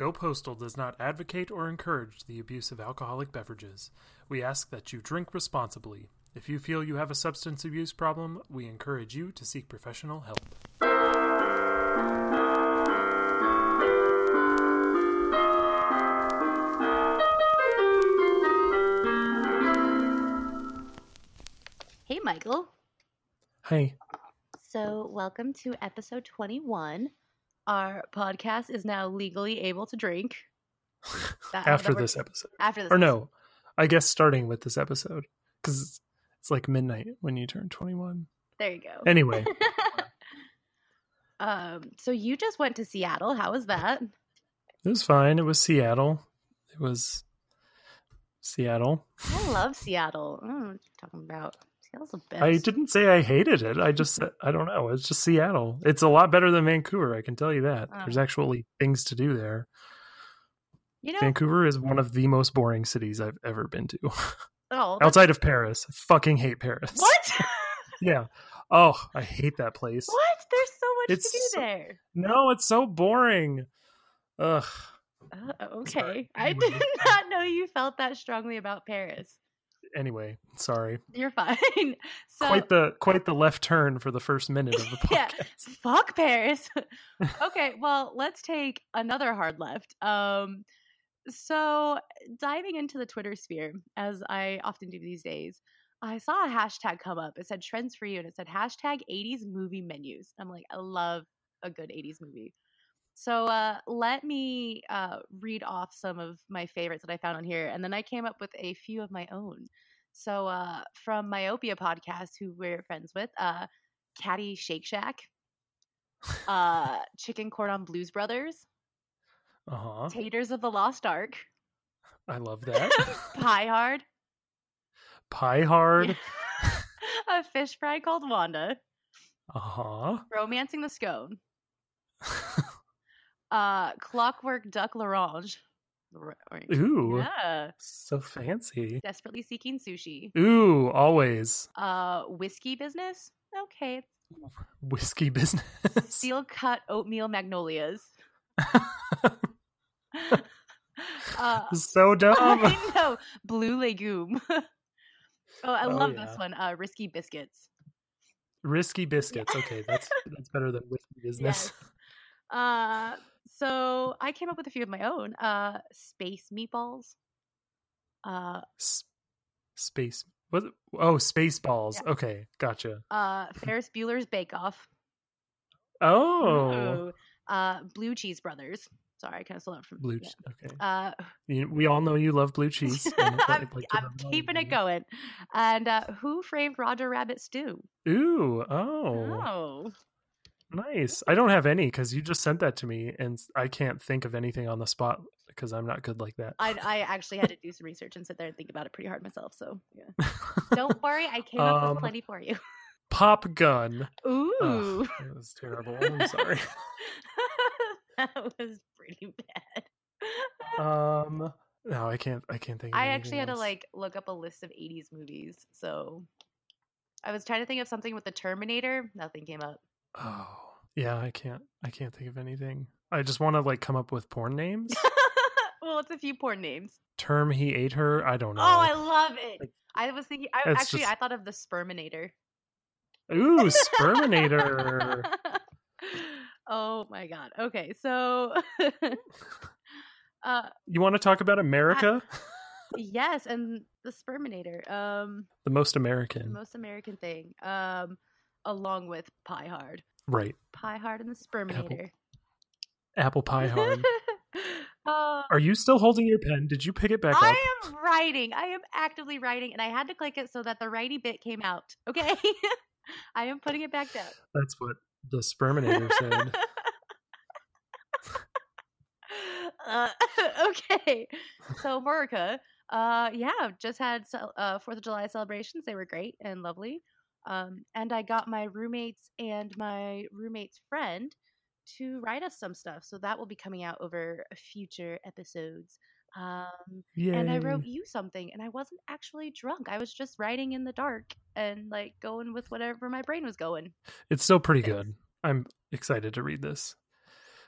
Go Postal does not advocate or encourage the abuse of alcoholic beverages. We ask that you drink responsibly. If you feel you have a substance abuse problem, we encourage you to seek professional help. Hey, Michael. Hey, So, welcome to episode 21. Our podcast is now legally able to drink. That- after this episode. After this. Or no, I guess starting with this episode. Because it's, it's like midnight when you turn 21. There you go. Anyway, um, so, you just went to Seattle. How was that? it was fine. It was Seattle. It was Seattle. I love Seattle. I don't know what you're talking about. Seattle's the best. I didn't say I hated it. I just said, I don't know. It's just Seattle. It's a lot better than Vancouver. I can tell you that. There's Oh. actually things to do there. You know, Vancouver is one of the most boring cities I've ever been to. oh, Outside of Paris. I fucking hate Paris. what? Yeah. Oh, I hate that place. what? There's so much It's to do so- there. No, it's so boring. Ugh. Uh, okay. Sorry. I did not know you felt that strongly about Paris. Anyway, sorry. You're fine. So, quite the quite the left turn for the first minute of the podcast. Yeah. fuck Paris. okay, well, let's take another hard left. Um, so diving into the Twitter sphere, as I often do these days, I saw a hashtag come up. It said trends for you, and it said hashtag 80s movie menus. I'm like, I love a good 80s movie. So uh, let me uh, read off some of my favorites that I found on here, and then I came up with a few of my own. So uh, from Myopia podcast, who we're friends with, uh, Caddy Shake Shack, uh, Chicken Cordon Blues Brothers, Uh-huh. Taters of the Lost Ark, I love that. Pie Hard, Pie hard. a fish fry called Wanda, Uh-huh. Romancing the Scone, uh, Clockwork Duck L'Orange, Ooh. yeah, So fancy. Desperately Seeking Sushi, Ooh, always. uh, Whiskey Business, okay, Whiskey business. Steel Cut Oatmeal Magnolias. uh, so dumb. I know. Blue Legume. oh, I Oh, love yeah. this one. Uh, Risky Biscuits. Risky biscuits. Okay, that's that's better than whiskey business. Yes. Uh, so I came up with a few of my own. Uh, space meatballs. Uh, S- space. What? Oh, space balls. Yeah. Okay, gotcha. uh, Ferris Bueller's Bake Off. Oh, Ooh. Uh, Blue Cheese Brothers. Sorry, I kind of stole that from blue. yeah. Okay, Uh, we all know you love blue cheese. I'm, like I'm keeping it going. And uh, Who Framed Roger Rabbit Stew? Ooh, oh, Oh. Nice. I don't have any because you just sent that to me, and I can't think of anything on the spot because I'm not good like that. I, I actually had to do some research and sit there and think about it pretty hard myself. So yeah. Don't worry, I came up Um, with plenty for you. Pop gun. Ooh, that was terrible. I'm sorry. that was pretty bad. Um, no, I can't. I can't think. Of I actually had to like look up a list of '80s movies. So I was trying to think of something with the Terminator. Nothing came up. Oh, yeah. I can't. I can't think of anything. I just want to like come up with porn names. well, it's a few porn names. Term he ate her. I don't know. Oh, I love it. Like, I was thinking. I actually just- I thought of the Sperminator. Ooh, Sperminator. oh my god. Okay, so uh you want to talk about America? yes, and the Sperminator. Um the most American. the most American thing. Um along with Pie Hard. right? Pie Hard and the Sperminator. Apple pie hard. uh, Are you still holding your pen? Did you pick it back up? I am writing. I am actively writing and I had to click it so that the righty bit came out. Okay. I am putting it back down. That's what the Sperminator said. uh, okay. So America, uh, yeah, just had uh Fourth of July celebrations. They were great and lovely. Um, and I got my roommates and my roommate's friend to write us some stuff. So that will be coming out over future episodes. Um, Yay. and I wrote you something, and I wasn't actually drunk. I was just writing in the dark and like going with whatever my brain was going. It's still pretty Thanks. good. I'm excited to read this.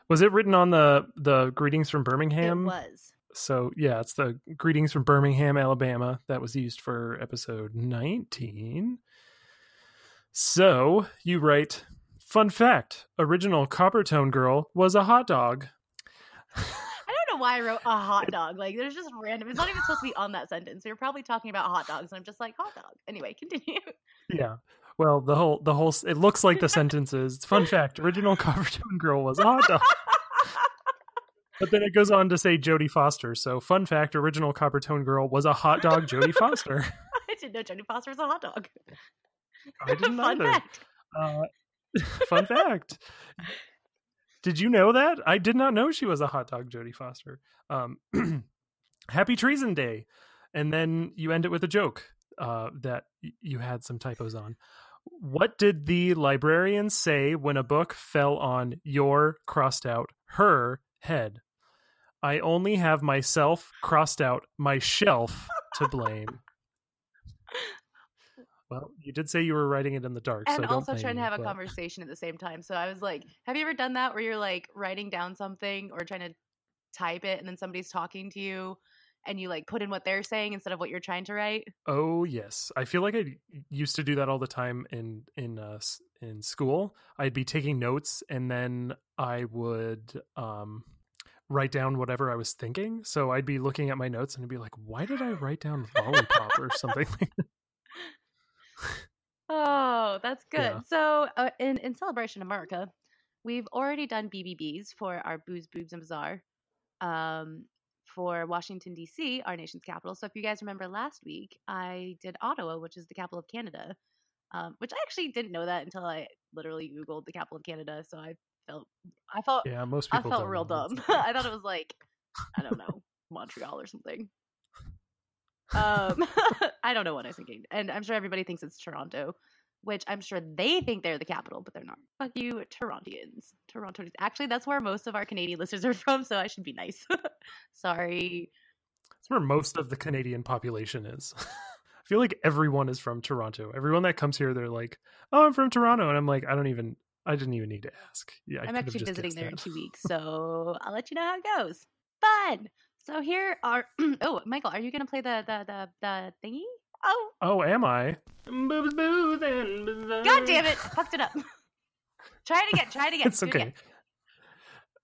Was it written on the the greetings from Birmingham? It was. So yeah, it's the greetings from Birmingham, Alabama that was used for episode 19. So you write, fun fact: original Coppertone girl was a hot dog. I don't know why I wrote a hot dog. Like, there's just random. It's not even supposed to be on that sentence. You're probably talking about hot dogs, and I'm just like hot dog. Anyway, continue. Yeah. Well, the whole the whole it looks like the sentence is fun fact: original Coppertone girl was a hot dog. But then it goes on to say Jodie Foster. So fun fact: original Coppertone girl was a hot dog, Jodie Foster. I didn't know Jodie Foster was a hot dog. I didn't Fun either. fact. Uh, fun fact. Did you know that? I did not know she was a hot dog, Jodie Foster. Um, Happy Treason Day. And then you end it with a joke uh, that you had some typos on. What did the librarian say when a book fell on your crossed out her head? I only have myself crossed out my shelf to blame. Well, you did say you were writing it in the dark, so and don't also trying to have a conversation at the same time. So I was like, have you ever done that where you're like writing down something or trying to type it and then somebody's talking to you and you like put in what they're saying instead of what you're trying to write? Oh yes, I feel like I used to do that all the time in in uh, in school. I'd be taking notes and then I would um, write down whatever I was thinking. So I'd be looking at my notes and I'd be like, "Why did I write down lollipop or something?" Oh, that's good. Yeah. So, uh, in in celebration of America, we've already done BBBs for our booze, boobs, and bizarre. Um, for Washington D.C., our nation's capital. So, if you guys remember last week, I did Ottawa, which is the capital of Canada. Um, which I actually didn't know that until I literally Googled the capital of Canada. So I felt, I felt, yeah, most I people. felt real dumb. I thought it was like, I don't know, Montreal or something. Um, I don't know what I was thinking, and I'm sure everybody thinks it's Toronto, which I'm sure they think they're the capital, but they're not. Fuck you, Torontians. Toronto. Actually, that's where most of our Canadian listeners are from, so I should be nice. Sorry. It's where most of the Canadian population is. I feel like everyone is from Toronto. Everyone that comes here, they're like, "Oh, I'm from Toronto," and I'm like, "I don't even. I didn't even need to ask." Yeah, I I'm actually visiting there in two weeks, so I'll let you know how it goes. Fun. So here are. oh, Michael, are you gonna play the the the, the thingy? Oh, Oh, am I? Boobs, booze, and bizarre. god damn it! Fucked it up. try it again. Try it again. It's do it okay. again.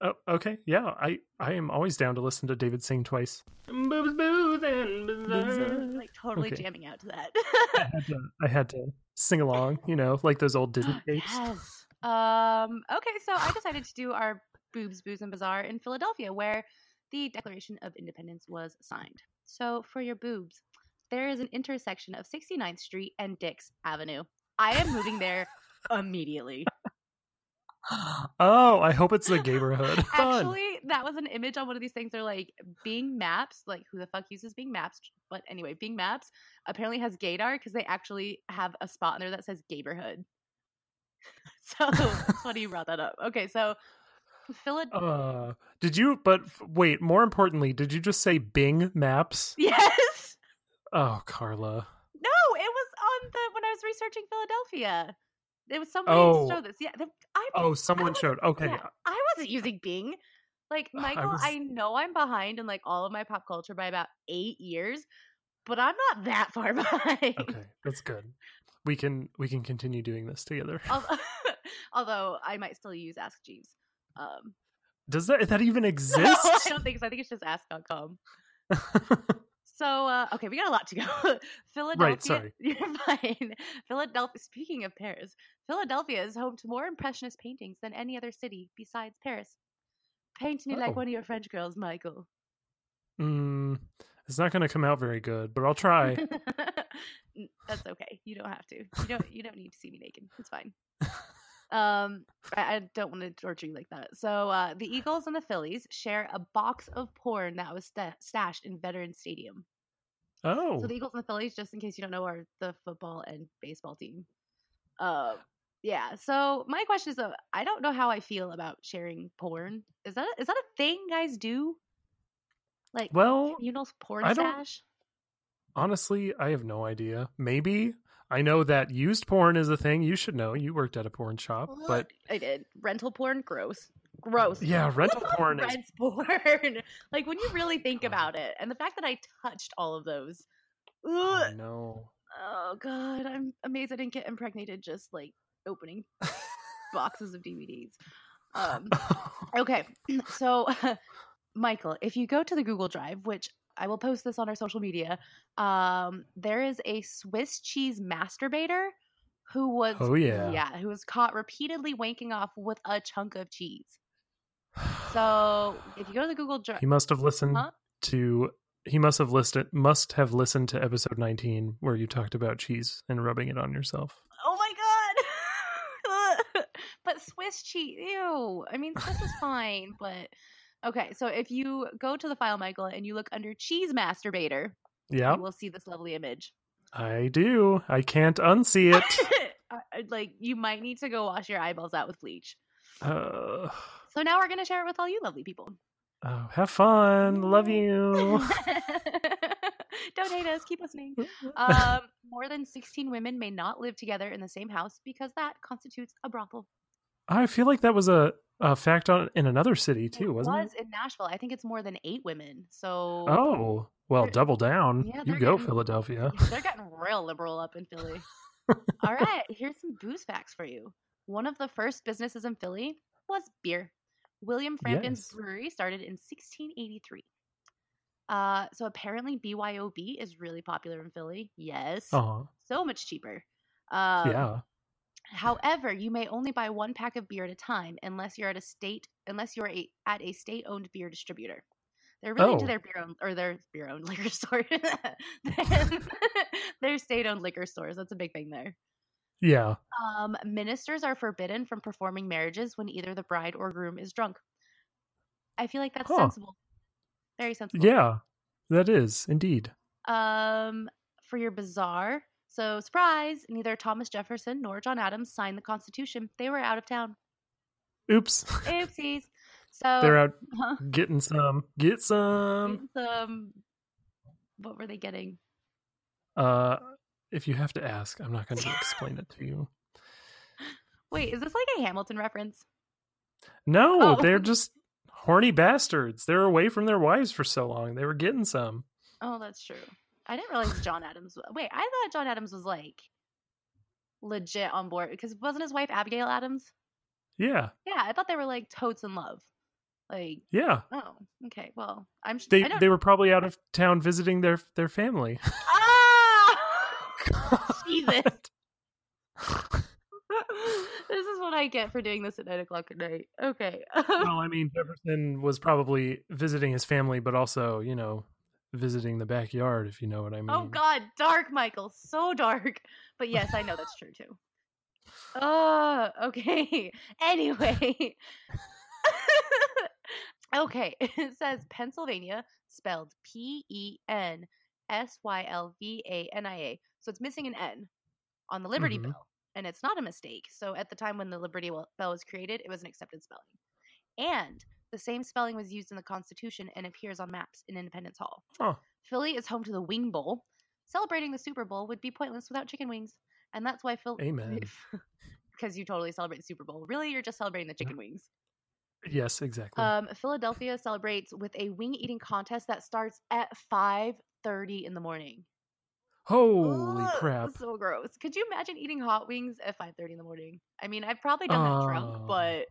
Oh, okay. Yeah, I I am always down to listen to David sing twice. Boobs, booze, and bizarre. Like totally Okay. jamming out to I that. had to, I had to sing along, you know, like those old Disney tapes. yes. Um. Okay, so I decided to do our boobs, booze, and bizarre in Philadelphia, where the Declaration of Independence was signed. So for your boobs, there is an intersection of 69th Street and Dix Avenue. I am moving there immediately. Oh, I hope it's the neighborhood. Actually, that was an image on one of these things. They're like Bing Maps, like who the fuck uses Bing Maps? But anyway, Bing Maps apparently has gaydar because they actually have a spot in there that says Gayborhood. so it's funny you brought that up. Okay, so Philadelphia. Uh, did you? But wait. More importantly, did you just say Bing Maps? yes. Oh, Carla. No, it was on the when I was researching Philadelphia. It was somebody Oh. showed this. Yeah, the, I Oh, someone was- showed. Okay. Yeah, I wasn't using Bing. Like Michael, I, was- know I'm behind in like all of my pop culture by about eight years, but I'm not that far behind. Okay, that's good. We can we can continue doing this together. Although, although I might still use Ask Jeeves. Um, Does that that even no, exist? I don't think so. I think it's just ask.com. So, uh, okay, we got a lot to go. Philadelphia. sorry. You're fine. Philadelphia. Speaking of Paris, Philadelphia is home to more impressionist paintings than any other city besides Paris. Paint me Oh. like one of your French girls, Michael. mm, it's not going to come out very good, but I'll try. That's okay. You don't have to. You don't. You don't need to see me naked. It's fine. Um, I, I don't want to torture you like that. So, uh, the Eagles and the Phillies share a box of porn that was sta- stashed in Veterans Stadium. Oh, So the Eagles and the Phillies, just in case you don't know, are the football and baseball team. Uh, yeah. So my question is, though, I don't know how I feel about sharing porn. Is that is that a thing guys do? Like well, communal porn I stash? honestly, I have no idea. Maybe I know that used porn is a thing. You should know. You worked at a porn shop, but I did rental porn. Gross. gross. Yeah, rental porn is. Rent's porn. like when you really think God. about it, and the fact that I touched all of those. Oh, Ugh. no. Oh god, I'm amazed I didn't get impregnated just like opening boxes of DVDs. Um, okay, so Michael, if you go to the Google Drive, which I will post this on our social media, um, there is a Swiss cheese masturbator who was Oh, yeah. yeah who was caught repeatedly wanking off with a chunk of cheese. So if you go to the Google Drive, he must have listened Huh? to. He must have listened Must have listened to episode nineteen where you talked about cheese and rubbing it on yourself. Oh my god! but Swiss cheese, ew. I mean, Swiss is fine, but okay. So if you go to the file, Michael, and you look under cheese masturbator, Yeah, you will see this lovely image. I do. I can't unsee it. Like you might need to go wash your eyeballs out with bleach. uh, So now we're gonna share it with all you lovely people. oh, have fun. Love you. Don't hate us. Keep listening. Um, more than 16 women may not live together in the same house because that constitutes a brothel. I feel like that was a, a fact on in another city too, it wasn't was it? Was in Nashville. I think it's more than eight women. So Oh, well, double down. Yeah, you go, getting- Philadelphia. they're getting real liberal up in Philly. All right, here's some booze facts for you. One of the first businesses in Philly was beer. William Frampton's Yes. brewery started in 1683. Uh, so apparently BYOB is really popular in Philly. Yes, Oh, so much cheaper. Um, yeah. However, you may only buy one pack of beer at a time unless you're at a state unless you're a, at a state-owned beer distributor. They're really into Oh. their beer owned or their beer owned liquor store. their state-owned liquor stores. That's a big thing there. Yeah. Um, ministers are forbidden from performing marriages when either the bride or groom is drunk. I feel like that's Huh. sensible. Very sensible. Yeah. That is indeed. Um, for your bizarre. So surprise, neither Thomas Jefferson nor John Adams signed the Constitution. They were out of town. Oops. Oopsies. So They're out Huh? getting some. Get some. It's, um, what were they getting? Uh if you have to ask, I'm not going to explain it to you. Wait, is this like a Hamilton reference? No, Oh. they're just horny bastards. They're away from their wives for so long. They were getting some. Oh, that's true. I didn't realize John Adams. wa- Wait, I thought John Adams was like legit on board because wasn't his wife Abigail Adams? Yeah. Yeah, I thought they were like totes in love. Like, Yeah. oh, okay. Well, I'm. They they were probably out of town visiting their their family. ah! Jesus. this is what I get for doing this at nine o'clock at night. Okay. well, I mean, Jefferson was probably visiting his family, but also, you know, visiting the backyard, if you know what I mean. Oh God, dark, Michael, so dark. But yes, I know that's true too. Oh, okay. Anyway, okay. It says Pennsylvania, spelled P E N S Y L V A N I A. So it's missing an N on the Liberty Mhm. Bell, and it's not a mistake. So at the time when the Liberty Bell was created, it was an accepted spelling, and the same spelling was used in the Constitution and appears on maps in Independence Hall. Huh. Philly is home to the Wing Bowl. Celebrating the Super Bowl would be pointless without chicken wings. And that's why Phil Amen. because you totally celebrate the Super Bowl. Really, you're just celebrating the chicken wings. Yes, exactly. Um, Philadelphia celebrates with a wing eating contest that starts at 5:30 in the morning. Holy Ugh, crap. So gross. Could you imagine eating hot wings at 5:30 in the morning? I mean, I've probably done that drunk, Oh. but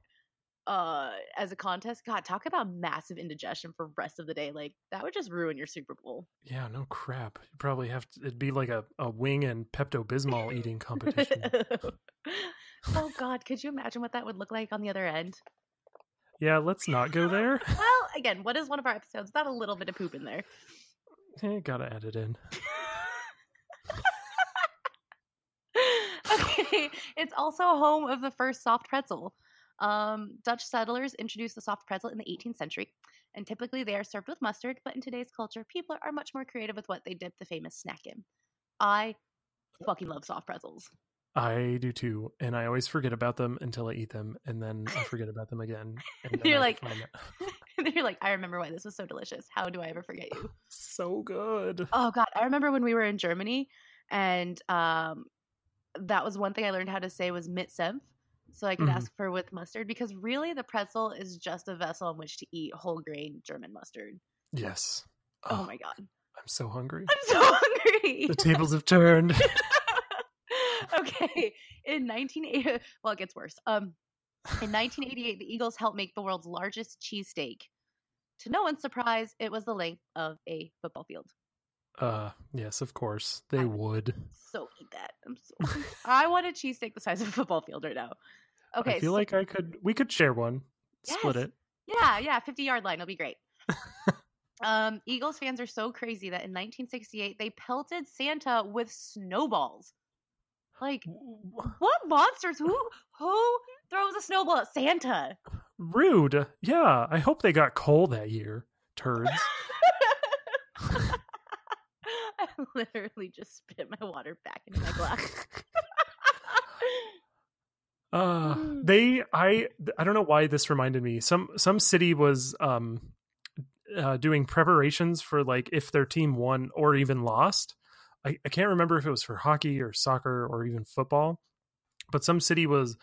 uh as a contest, god, talk about massive indigestion for rest of the day. Like that would just ruin your Super Bowl. Yeah, no crap. You probably have to, it'd be like a, a wing and Pepto Bismol eating competition. oh god, could you imagine what that would look like on the other end? yeah, let's not go there. Well, again, what is one of our episodes? Not a little bit of poop in there. Eh, gotta add it in. okay, it's also home of the first soft pretzel. Um, Dutch settlers introduced the soft pretzel in the 18th century, and typically they are served with mustard. But in today's culture, people are much more creative with what they dip the famous snack in. I fucking love soft pretzels. I do too, and I always forget about them until I eat them, and then I forget about them again. And You're like- find it- And You're like, I remember why this was so delicious. How do I ever forget you? so good. Oh god, I remember when we were in Germany, and um, that was one thing I learned how to say was mit Senf, So I could Mhm. ask for with mustard because really the pretzel is just a vessel in which to eat whole grain German mustard. Yes. Oh, my god. I'm so hungry. I'm so hungry. The tables have turned. okay. In 1980, well, it gets worse. Um, in 1988, the Eagles helped make the world's largest cheesesteak. To no one's surprise, it was the length of a football field. Uh, yes, of course they I- would. So eat that. I'm so. I want a cheesesteak the size of a football field right now. Okay. I feel so- like I could. We could share one. Split it. Yeah, yeah, 50 yard line. It'll be great. um, Eagles fans are so crazy that in 1968 they pelted Santa with snowballs. Like, what monsters? Who who throws a snowball at Santa? Rude. Yeah. I hope they got coal that year. Turds. I literally just spit my water back into my glass. Uh, Mm. they I I don't know why this reminded me. Some some city was um uh, doing preparations for like if their team won or even lost. I, I can't remember if it was for hockey or soccer or even football, but some city was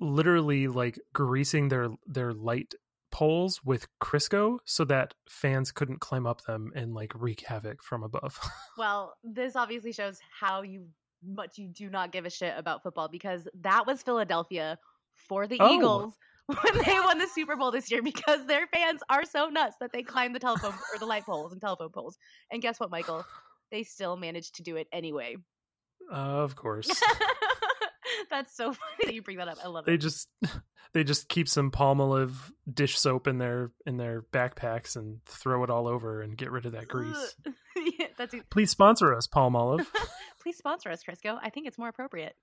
literally like greasing their their light poles with Crisco so that fans couldn't climb up them and like wreak havoc from above. well, this obviously shows how you much you do not give a shit about football because that was Philadelphia for the Oh. Eagles when they won the Super Bowl this year because their fans are so nuts that they climb the telephone or the light poles and telephone poles. And guess what, Michael? They still managed to do it anyway. of course. That's so funny that you bring that up. I love they it. They just they just keep some palmolive dish soap in their in their backpacks and throw it all over and get rid of that grease yeah, that's it. please sponsor us palmolive Please sponsor us, Crisco. I think it's more appropriate.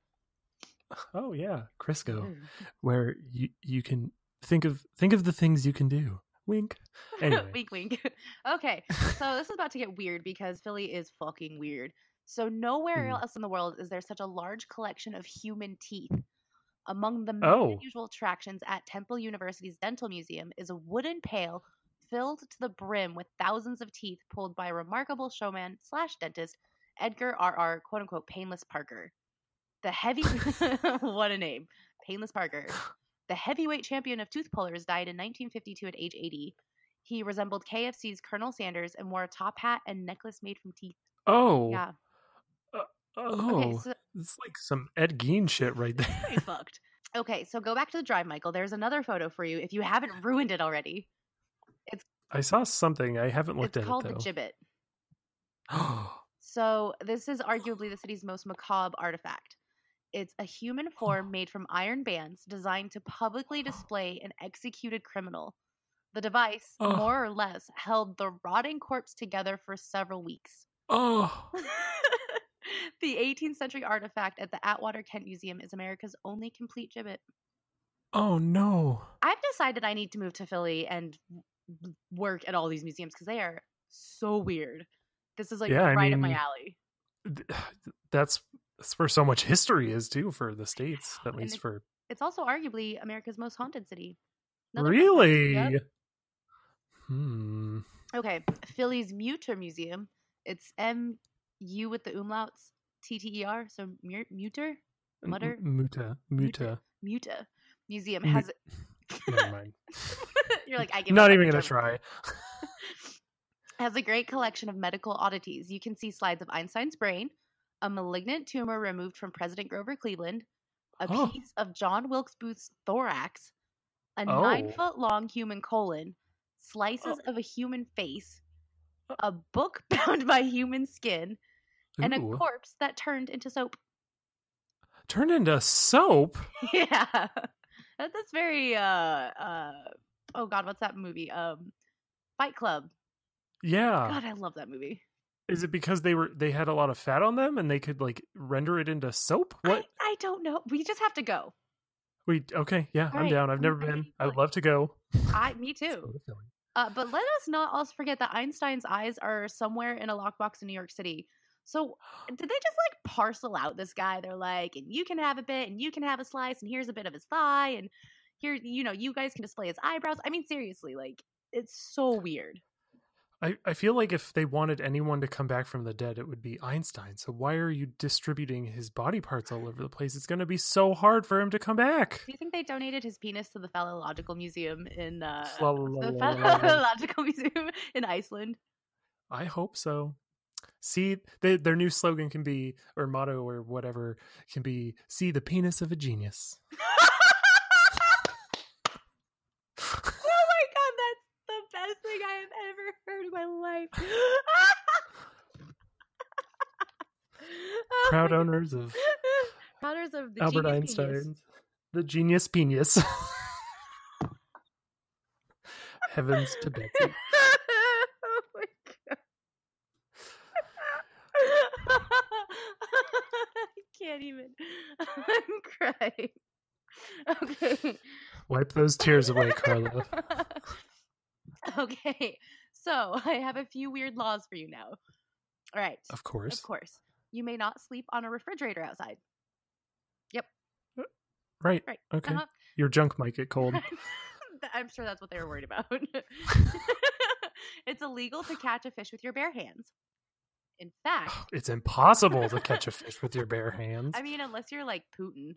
oh yeah crisco Mm. where you you can think of think of the things you can do wink anyway wink, wink. okay, so this is about to get weird because Philly is fucking weird. So nowhere Hmm. else in the world is there such a large collection of human teeth. Among the many Oh. unusual attractions at Temple University's Dental Museum is a wooden pail filled to the brim with thousands of teeth pulled by a remarkable showman slash dentist, Edgar R. R. quote unquote painless Parker. The heavy what a name. Painless Parker. The heavyweight champion of tooth pullers died in 1952 at age 80. He resembled KFC's Colonel Sanders and wore a top hat and necklace made from teeth. oh Yeah. Oh Okay, oh, so it's like some ed gein shit right there pretty fucked. Okay, so go back to the drive, Michael. There's another photo for you if you haven't ruined it already. It's i saw something i haven't looked at. it's at called it the gibbet. So this is arguably the city's most macabre artifact. It's a human form made from iron bands designed to publicly display an executed criminal. The device, Oh. more or less, held the rotting corpse together for several weeks. oh the 18th century artifact at the Atwater Kent Museum is America's only complete gibbet. oh no I've decided I need to move to Philly and work at all these museums because they are so weird. This is like Yeah, I right up my alley. Th- that's that's where so much history is too for the states at And least for It's also arguably America's most haunted city. Another really Yep. hmm Okay, Philly's Muter Museum. It's M U with the umlauts, T T E R. So mu- Muter, Mutter? Muta muta Muta Museum has. never mind You're like I give not even gonna try has a great collection of medical oddities. You can see slides of Einstein's brain, a malignant tumor removed from President Grover Cleveland, a Oh. piece of John Wilkes Booth's thorax, a Oh. nine foot long human colon, slices uh. of a human face, uh. a book bound by human skin, and a corpse that turned into soap. turned into soap yeah. That's very uh uh oh god, what's that movie? Um Fight Club. yeah God, I love that movie. is it because they were they had a lot of fat on them and they could like render it into soap what I, I don't know. We just have to go. wait okay yeah i'm Alright, down i've never I'm been I'd love to go I me too. Uh, but let us not also forget that Einstein's eyes are somewhere in a lockbox in New York City. So did they just like parcel out this guy? They're like, and you can have a bit, and you can have a slice, and here's a bit of his thigh, and here, you know, you guys can display his eyebrows. I mean, seriously, like it's so weird. I, I feel like if they wanted anyone to come back from the dead, it would be Einstein. So why are you distributing his body parts all over the place? It's going to be so hard for him to come back. Do you think they donated his penis to the Phallological Museum in uh, the. Phallological Museum in Iceland? I hope so. See, they, their new slogan can be, or motto, or whatever, can be, see the penis of a genius. Oh my god, that's the best thing I have ever heard in my life. Oh Proud my owners of God. Of the Albert genius Einstein, penis. the genius penis. Heavens to Betsy. oh my god. I can't even. I'm crying. Okay. Wipe those tears away, Carla. okay. So I have a few weird laws for you now. All right. Of course. Of course. You may not sleep on a refrigerator outside. Yep. Right. Right. Okay. Uh-huh. Your junk might get cold. I'm sure that's what they were worried about. it's illegal to catch a fish with your bare hands. In fact, It's impossible to catch a fish with your bare hands. I mean, unless you're like Putin.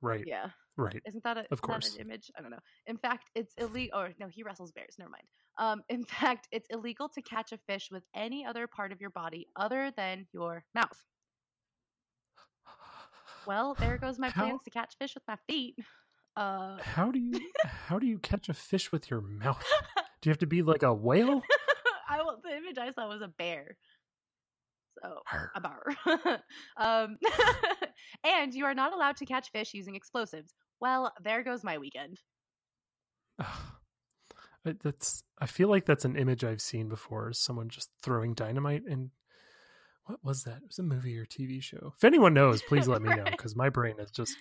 right. Yeah. Right. Isn't that, a, Of course. an image? I don't know. In fact, it's illegal. Or no, he wrestles bears. Never mind. Um, in fact, it's illegal to catch a fish with any other part of your body other than your mouth. Well, there goes my How- plans to catch fish with my feet. Uh, How do you how do you catch a fish with your mouth? Do you have to be like a whale? I the image I saw was a bear. So Arr. a bar. um, and you are not allowed to catch fish using explosives. Well, there goes my weekend. That's I feel like that's an image I've seen before. Someone just throwing dynamite and what was that? It was a movie or TV show. If anyone knows, please let me know because my brain is just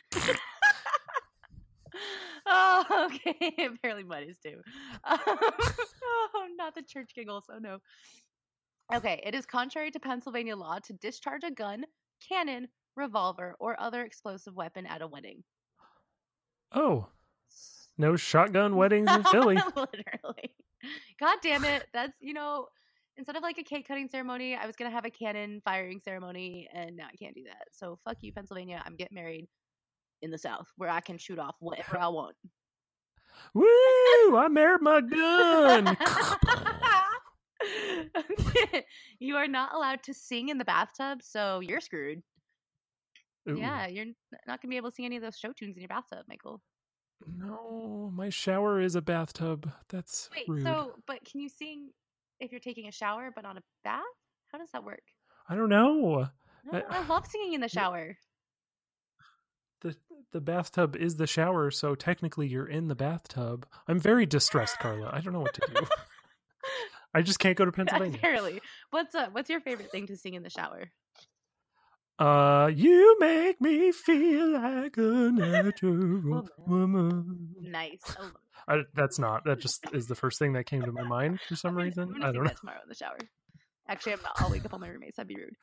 oh, okay. Apparently mine is too. Um, oh, not the church giggles. Oh no. Okay, it is contrary to Pennsylvania law to discharge a gun, cannon, revolver, or other explosive weapon at a wedding. oh no shotgun weddings in Philly. Literally. God damn it. That's, you know, instead of like a cake cutting ceremony, I was going to have a cannon firing ceremony, and now I can't do that. So fuck you, Pennsylvania. I'm getting married in the South where I can shoot off whatever I want. Woo! I married my gun. you are not allowed to sing in the bathtub, so you're screwed. Ooh. Yeah, you're not going to be able to sing any of those show tunes in your bathtub, Michael. No, my shower is a bathtub. That's Wait, rude. so, but can you sing if you're taking a shower but on a bath? How does that work? I don't know. No, I- I love singing in the shower. The The bathtub is the shower, so technically you're in the bathtub. I'm very distressed, Carla. I don't know what to do. I just can't go to Pennsylvania. Apparently. What's uh, what's your favorite thing to sing in the shower? Uh, you make me feel like a natural Woman. Nice. I I, that's not. That just is the first thing that came to my mind for some I'm gonna- reason. I'm gonna I don't know. that tomorrow in the shower. Actually, I'm not. I'll wake up all my roommates. That'd be rude.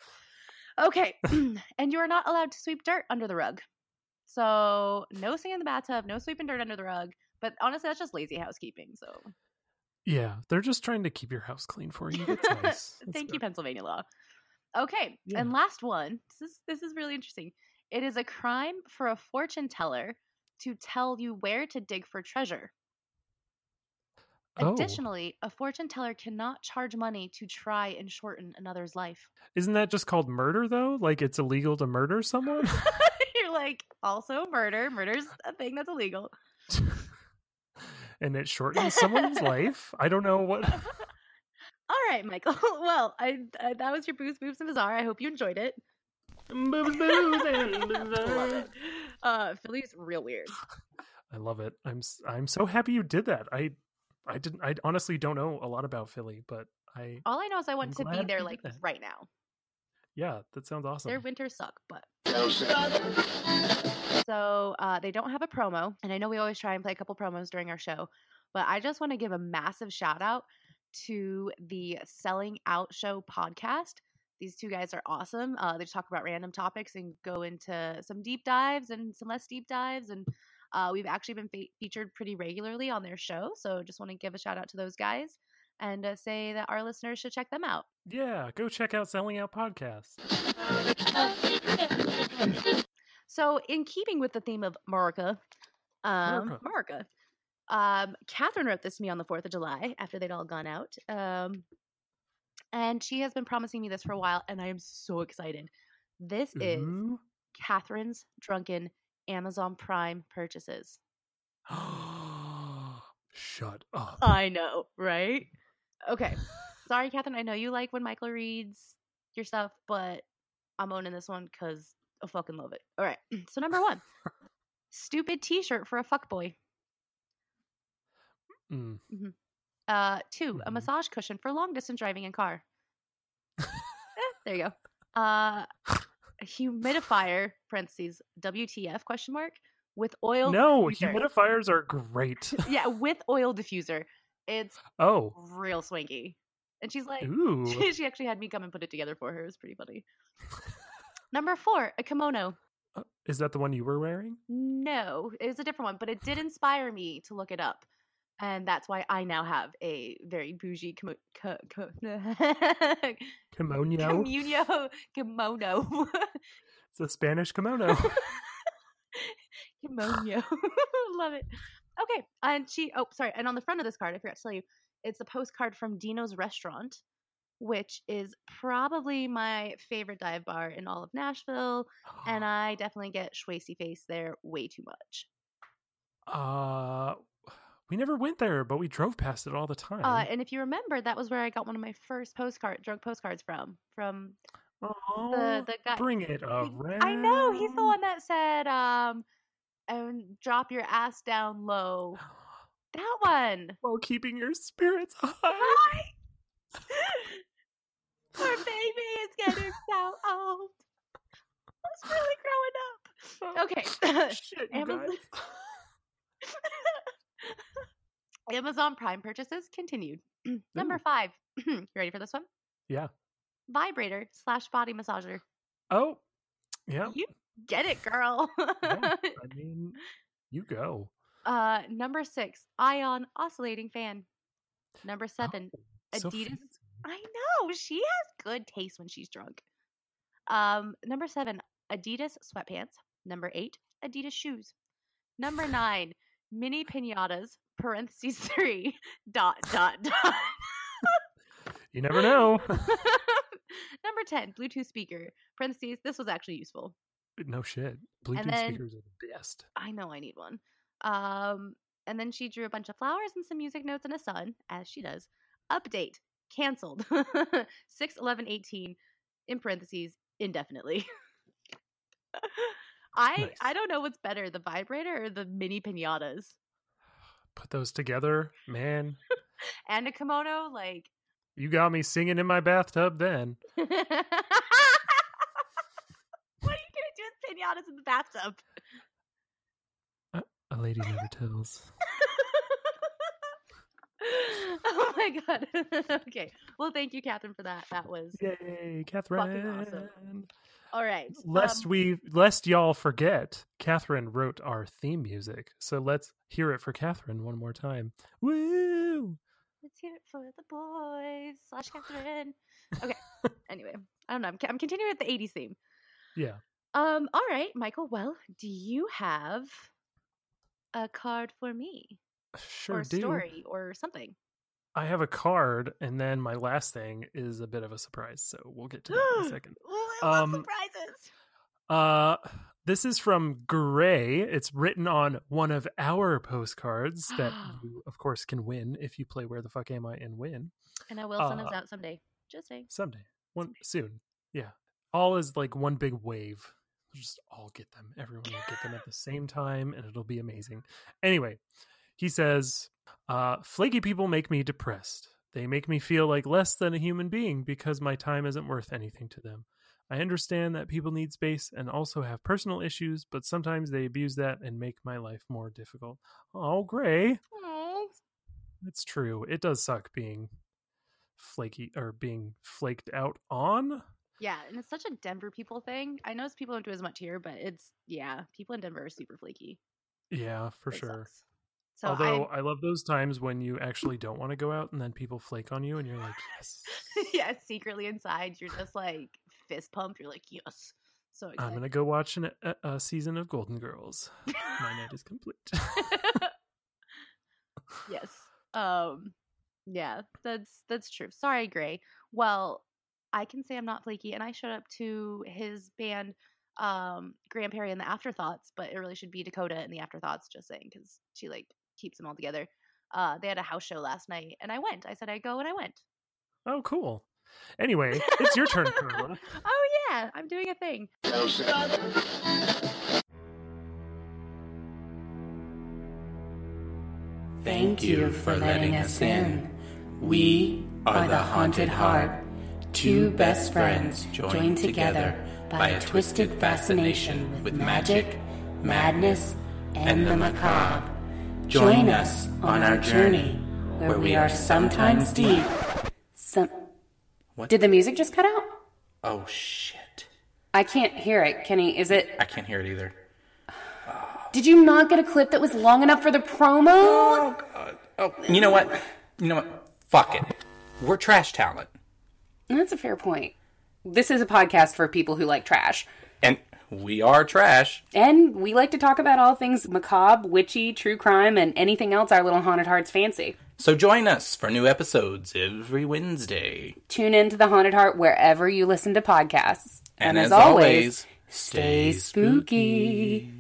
Okay, and you are not allowed to sweep dirt under the rug. So no singing in the bathtub, no sweeping dirt under the rug. But honestly, that's just lazy housekeeping. So Yeah, they're just trying to keep your house clean for you. Nice. Thank you. Pennsylvania law. Okay, Yeah. and last one. This is this is really interesting. It is a crime for a fortune teller to tell you where to dig for treasure. Oh, Additionally, a fortune teller cannot charge money to try and shorten another's life. isn't that just called murder though? Like it's illegal to murder someone? Like, also murder. Murder's a thing that's illegal. and it shortens someone's life? I don't know what. All right, Michael. Well, I, I that was your booze, boobs, and bizarre. I hope you enjoyed it. Love it. Uh, Philly's real weird. I love it. I'm I'm so happy you did that. I I didn't. I honestly don't know a lot about Philly, but I All I know is I want I'm to be there like right now. Yeah, that sounds awesome. Their winters suck, but so uh, they don't have a promo, and I know we always try and play a couple promos during our show, but I just want to give a massive shout out to the Selling Out Show podcast. These two guys are awesome. Uh, they just talk about random topics and go into some deep dives and some less deep dives, and uh, we've actually been fe- featured pretty regularly on their show. So just want to give a shout out to those guys. And uh, say that our listeners should check them out. Yeah, go check out Selling Out Podcast. So, in keeping with the theme of America, um. America, um, Catherine wrote this to me on the 4th of July after they'd all gone out. Um, and she has been promising me this for a while, and I am so excited. This is Ooh. Catherine's drunken Amazon Prime purchases. Shut up. I know, right? Okay. Sorry, Catherine. I know you like when Michael reads your stuff, but I'm owning this one because I fucking love it. All right. So, number one stupid t shirt for a fuckboy. Mm. Uh, 2 a Mhm. massage cushion for long distance driving in car. Eh, there you go. Uh, a humidifier, parentheses, WTF question mark, with oil. No, diffuser. humidifiers are great. Yeah, with oil diffuser. It's oh, real swanky. And she's like, ooh. she, actually had me come and put it together for her. It was pretty funny. Number four, a kimono. Uh, Is that the one you were wearing? No, it was a different one, but it did inspire me to look it up. And that's why I now have a very bougie kimo- ko- ko- Kimono. communio kimono. It's a Spanish kimono. Kimono. Love it. Okay. And she, oh, sorry. And on the front of this card, I forgot to tell you, it's a postcard from Dino's Restaurant, which is probably my favorite dive bar in all of Nashville. And I definitely get Schwasty face there way too much. uh, we never went there, but we drove past it all the time. Uh, and if you remember, that was where I got one of my first postcard, drug postcards from, from oh, the, the guy. bring it around. I know he's the one that said, um, and drop your ass down low. That one. While keeping your spirits high. Hi. Poor baby is getting so old. It's really growing up. Oh, okay. Shit, Amazon-. Amazon Prime purchases continued. Number five. you ready for this one? Yeah. Vibrator slash body massager. Oh, yeah. You get it, girl. yeah. I mean, you go. uh, number six. Ion oscillating fan. Number seven. Oh, so Adidas. fancy. I know she has good taste when she's drunk. Um, number seven, Adidas sweatpants. Number eight, Adidas shoes. Number nine, mini pinatas. Parentheses three dot dot dot. You never know. Number ten, Bluetooth speaker. Parentheses. This was actually useful. No shit. Bluetooth then- speakers are the best. I know I need one. Um, and then she drew a bunch of flowers and some music notes and a sun, as she does. Update canceled. 6 11 18 in parentheses indefinitely. I Nice. I don't know what's better, the vibrator or the mini pinatas. Put those together, man. And a kimono, like You got me singing in my bathtub then. What are you gonna with pinatas in the bathtub? A lady never tells. oh my god. okay. Well, thank you, Catherine, for that. That was Yay, Catherine. awesome. all right. Lest um, we lest y'all forget, Catherine wrote our theme music. So let's hear it for Catherine one more time. Woo! Let's hear it for the boys slash Catherine. Okay. anyway, I don't know. I'm, I'm continuing with the 80s theme. Yeah. Um. All right, Michael. Well, do you have a card for me Sure or a do. story or something? I have a card, and then my last thing is a bit of a surprise. So we'll get to that in a second. I love Um, surprises. Uh this is from Gray. It's written on one of our postcards that you, of course, can win if you play Where the Fuck Am I and win And I will send those uh, out someday. Just saying. someday, one soon. Yeah, all is like one big wave. We'll just all get them. Everyone will get them at the same time, and it'll be amazing. Anyway, he says, uh, "Flaky people make me depressed. They make me feel like less than a human being because my time isn't worth anything to them." I understand that people need space and also have personal issues, but sometimes they abuse that and make my life more difficult. Oh, Gray. Oh, It's true. It does suck being flaky or being flaked out on. Yeah, and it's such a Denver people thing. I notice people don't do as much here, but it's yeah, people in Denver are super flaky. Yeah, for It sure. sucks. So Although I, I love those times when you actually don't want to go out and then people flake on you and you're like, yes, yeah, secretly inside, you're just like fist pumped. You're like, yes. So I'm gonna go watch an, a, a season of Golden Girls. My night is complete. yes. Um yeah, that's that's true. Sorry, Gray. Well, I can say I'm not flaky and I showed up to his band um Graham Perry and the Afterthoughts, but it really should be Dakota and the Afterthoughts just saying cuz she like keeps them all together. Uh they had a house show last night and I went. I said I'd go and I went. oh, cool. Anyway, it's your turn, Carla. oh yeah, I'm doing a thing. Thank you for letting us in. We are the Haunted Heart, two best friends joined together by a twisted fascination with magic, madness, and the macabre. Join us on our journey where we are sometimes deep. Some. What? Did the music just cut out? Oh shit. I can't hear it, Kenny. Is it? I can't hear it either. Did you not get a clip that was long enough for the promo? Oh god. Oh, you know what? You know what? Fuck it. We're trash talent. That's a fair point. This is a podcast for people who like trash. And we are trash. And we like to talk about all things macabre, witchy, true crime, and anything else our little haunted hearts fancy. So join us for new episodes every Wednesday. Tune into the Haunted Heart wherever you listen to podcasts. And, as, always, stay spooky.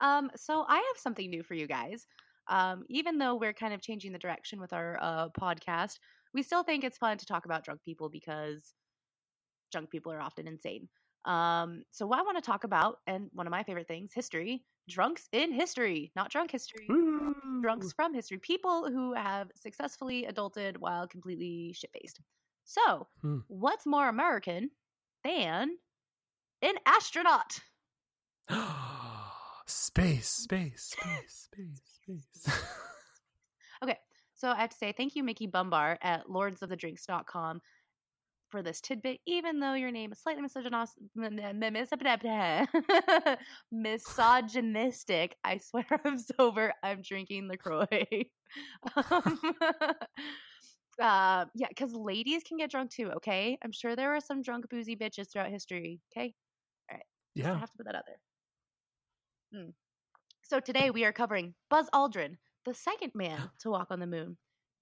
Um, so I have something new for you guys. Um, even though we're kind of changing the direction with our uh, podcast, we still think it's fun to talk about drunk people because drunk people are often insane. Um, so I want to talk about, and one of my favorite things, history, drunks in history, not drunk history, Woo! drunks from history, people who have successfully adulted while completely shit faced. So, Hmm. what's more American than an astronaut? space, space, space, space, space. Okay, so I have to say thank you, Mickey Bumbar at lordsofthedrinks.com for this tidbit, even though your name is slightly misogynos- m- m- mis- misogynistic. I swear I'm sober. I'm drinking LaCroix. um, uh, yeah, because ladies can get drunk too, okay? I'm sure there were some drunk, boozy bitches throughout history, okay? I yeah. I have to put that out there. Hmm. So today we are covering Buzz Aldrin, the second man to walk on the moon,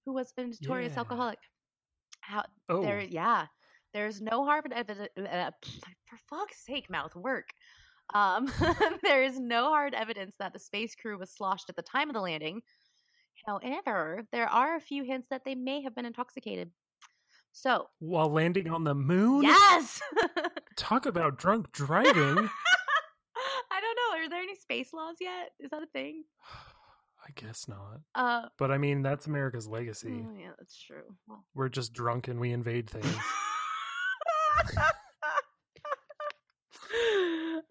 who was a notorious Yeah. alcoholic. How Oh, there? Yeah, there's no Harvard evidence. Uh, for fuck's sake, mouth work. Um, there is no hard evidence that the space crew was sloshed at the time of the landing. However, there are a few hints that they may have been intoxicated. So, while landing on the moon? yes. Talk about drunk driving. Are there any space laws yet? Is that a thing? I guess not. Uh, But I mean, that's America's legacy. oh, yeah, that's true. Well. We're just drunk and we invade things.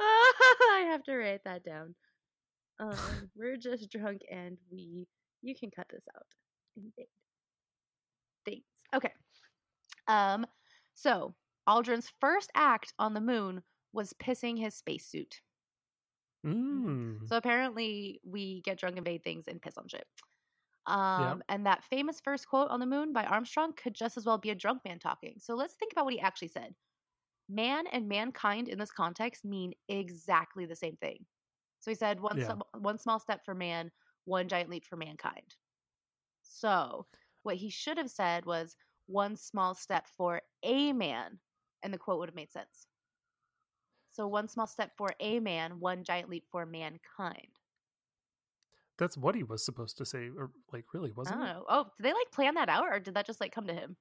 I have to write that down. Um, we're just drunk and we. You can cut this out. Invade. Thanks. Okay. Um. So Aldrin's first act on the moon was pissing his spacesuit. Mm. So apparently, we get drunk, invade things, and piss on shit. Um, And that famous first quote on the moon by Armstrong could just as well be a drunk man talking. So let's think about what he actually said. Man and mankind in this context mean exactly the same thing. So he said one, Yeah. sm- one small step for man, one giant leap for mankind. So what he should have said was one small step for a man, and the quote would have made sense. So one small step for a man, one giant leap for mankind. That's what he was supposed to say, or like, really, wasn't don't it? Oh, did they like plan that out, or did that just like come to him?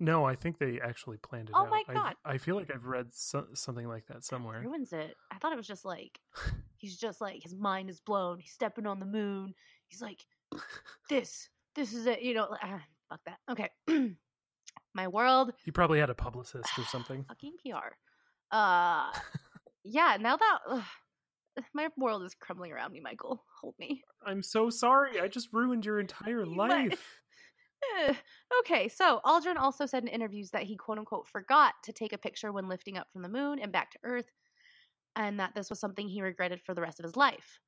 No, I think they actually planned it Oh out. my I've- God. I feel like I've read so- something like that somewhere. Ruins it. I thought it was just like he's just like his mind is blown. He's stepping on the moon. He's like, this, this is it. You know, ah, fuck that. Okay, my world He probably had a publicist or something. fucking PR. Uh, yeah. Now that ugh, my world is crumbling around me, Michael, hold me. I'm so sorry. I just ruined your entire life. Eh, okay, so Aldrin also said in interviews that he quote unquote forgot to take a picture when lifting up from the moon and back to Earth. and that this was something he regretted for the rest of his life.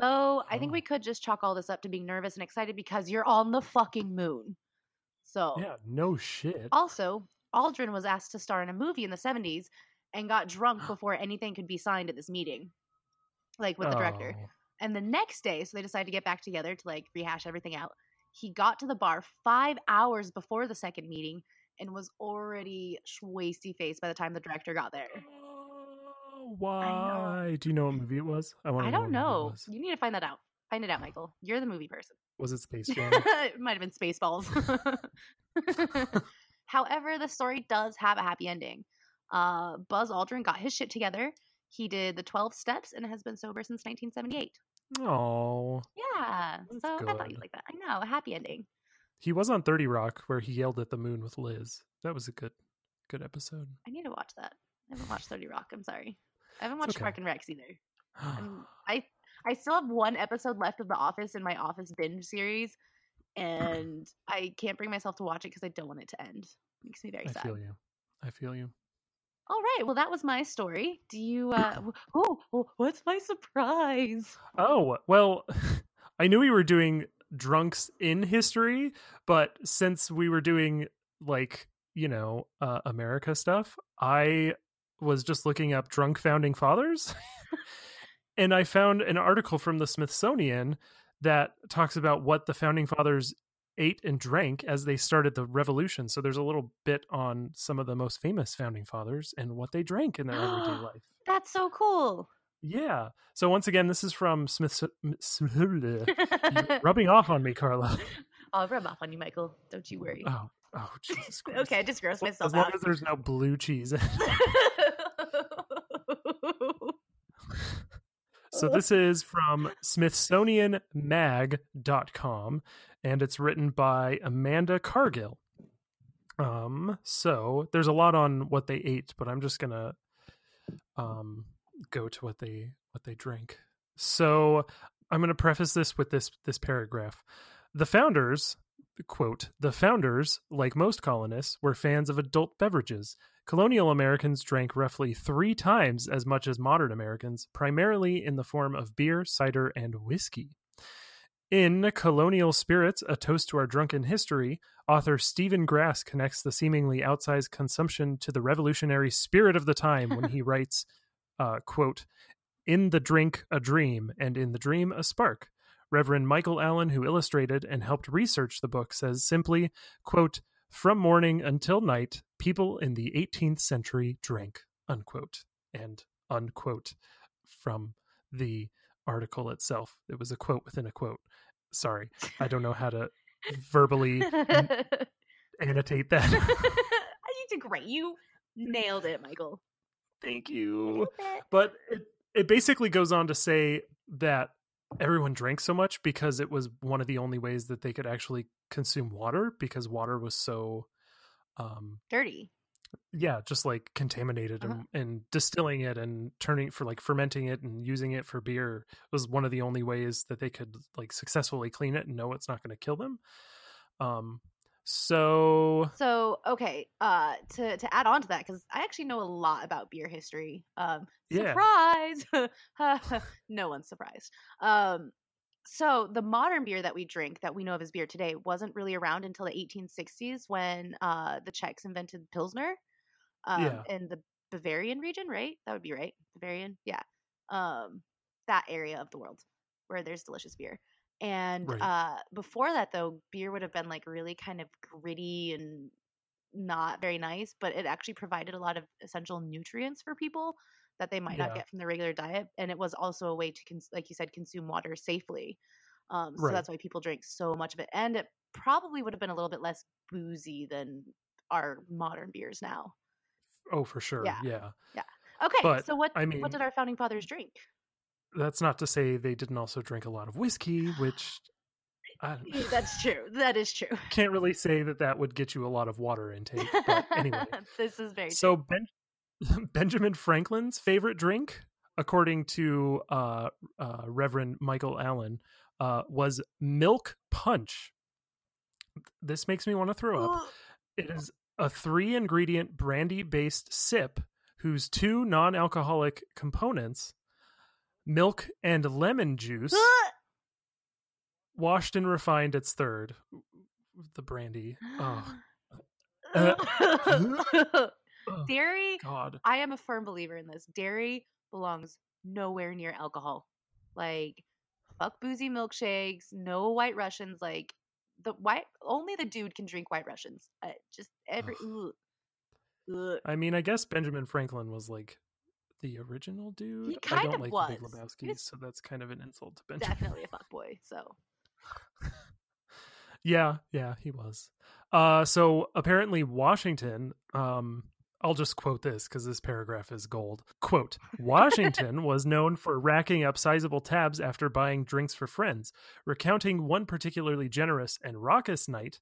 Though I think Oh. we could just chalk all this up to being nervous and excited because you're on the fucking moon. So, Yeah, no shit. also, Aldrin was asked to star in a movie in the 70s and got drunk before anything could be signed at this meeting, like with the director. Oh. And the next day, so they decided to get back together to like rehash everything out. He got to the bar five hours before the second meeting and was already schwasty faced by the time the director got there. Oh, Why? Do you know what movie it was? I want I don't it know. You need to find that out. Find it out, Michael. You're the movie person. Was it Space Jam? it might have been Spaceballs. However, the story does have a happy ending. Uh, Buzz Aldrin got his shit together. He did the 12 steps and has been sober since 1978. oh, Yeah. So I thought you'd like that. I know. A happy ending. he was on Thirty Rock where he yelled at the moon with Liz. That was a good, good episode. I need to watch that. I haven't watched 30 Rock. I'm sorry. I haven't watched okay. Parks and Rec either. I'm, I I still have one episode left of The Office in my Office binge series, and I can't bring myself to watch it because I don't want it to end. It makes me very I sad. I feel you. I feel you. All right, well that was my story. Do you? uh Oh, oh what's my surprise? Oh, well, I knew we were doing drunks in history, but since we were doing like, you know, uh, America stuff, I was just looking up drunk founding fathers. and I found an article from the Smithsonian that talks about what the founding fathers ate and drank as they started the revolution. So there's a little bit on some of the most famous founding fathers and what they drank in their everyday ah, life. That's so cool. Yeah. So once again, this is from Smith. Rubbing off on me, Carla. I'll rub off on you, Michael. Don't you worry. Oh, oh, Jesus Christ. okay, I just grossed Well, myself As long out. as there's no blue cheese. so this is from SmithsonianMag.com, and it's written by Amanda Cargill. Um, so there's a lot on what they ate, but I'm just gonna um go to what they what they drank. So I'm gonna preface this with this this paragraph. The founders, quote, the founders, like most colonists, were fans of adult beverages. Colonial Americans drank roughly three times as much as modern Americans, primarily in the form of beer, cider, and whiskey. In Colonial Spirits, A Toast to Our Drunken History, author Steven Grasse connects the seemingly outsized consumption to the revolutionary spirit of the time when he writes, uh, quote, In the drink, a dream, and in the dream, a spark. Reverend Michael Allen, who illustrated and helped research the book, says simply, quote, From morning until night, people in the 18th century drank, unquote, and unquote from the article itself. It was a quote within a quote. Sorry, I don't know how to verbally annotate that. you did great. You nailed it, Michael. Thank you. But it, it basically goes on to say that everyone drank so much because it was one of the only ways that they could actually consume water because water was so um Dirty. yeah just like contaminated Uh-huh. and, and distilling it and turning for like fermenting it and using it for beer was one of the only ways that they could like successfully clean it and know it's not going to kill them um so So okay, uh, to to add on to that, because I actually know a lot about beer history. Um, Yeah. surprise! no one's surprised. Um, so the modern beer that we drink, that we know of as beer today, wasn't really around until the 1860s when uh, the Czechs invented Pilsner. Um, Yeah. in the Bavarian region, right? That would be right. Bavarian, yeah. Um, that area of the world where there's delicious beer. And Right. uh, before that, though, beer would have been like really kind of gritty and not very nice, but it actually provided a lot of essential nutrients for people that they might not get from their regular diet. And it was also a way to, cons- like you said, consume water safely. Um, so Right. that's why people drink so much of it. And it probably would have been a little bit less boozy than our modern beers now. oh for sure Yeah. yeah Okay, But, so what I mean- what did our founding fathers drink? that's not to say they didn't also drink a lot of whiskey which that's true. That is true. can't really say that that would get you a lot of water intake but anyway this is very so ben- benjamin franklin's favorite drink according to uh, uh, reverend michael allen uh, was milk punch this makes me want to throw up it is a three ingredient brandy based sip whose two non-alcoholic components, milk and lemon juice, washed and refined its third. The brandy. Oh, oh Dairy God. I am a firm believer in this. Dairy belongs nowhere near alcohol. Like fuck boozy milkshakes, no white Russians. Like the white only the dude can drink white Russians. Uh, just every. ugh. Ugh. I mean, I guess Benjamin Franklin was like the original dude. I kind don't of like was. Big He Lebowski, was so that's kind of an insult to Benjamin. Definitely a fuck boy. So Yeah, yeah, he was. Uh, so apparently Washington, um, I'll just quote this because this paragraph is gold. Quote, Washington was known for racking up sizable tabs after buying drinks for friends, recounting one particularly generous and raucous night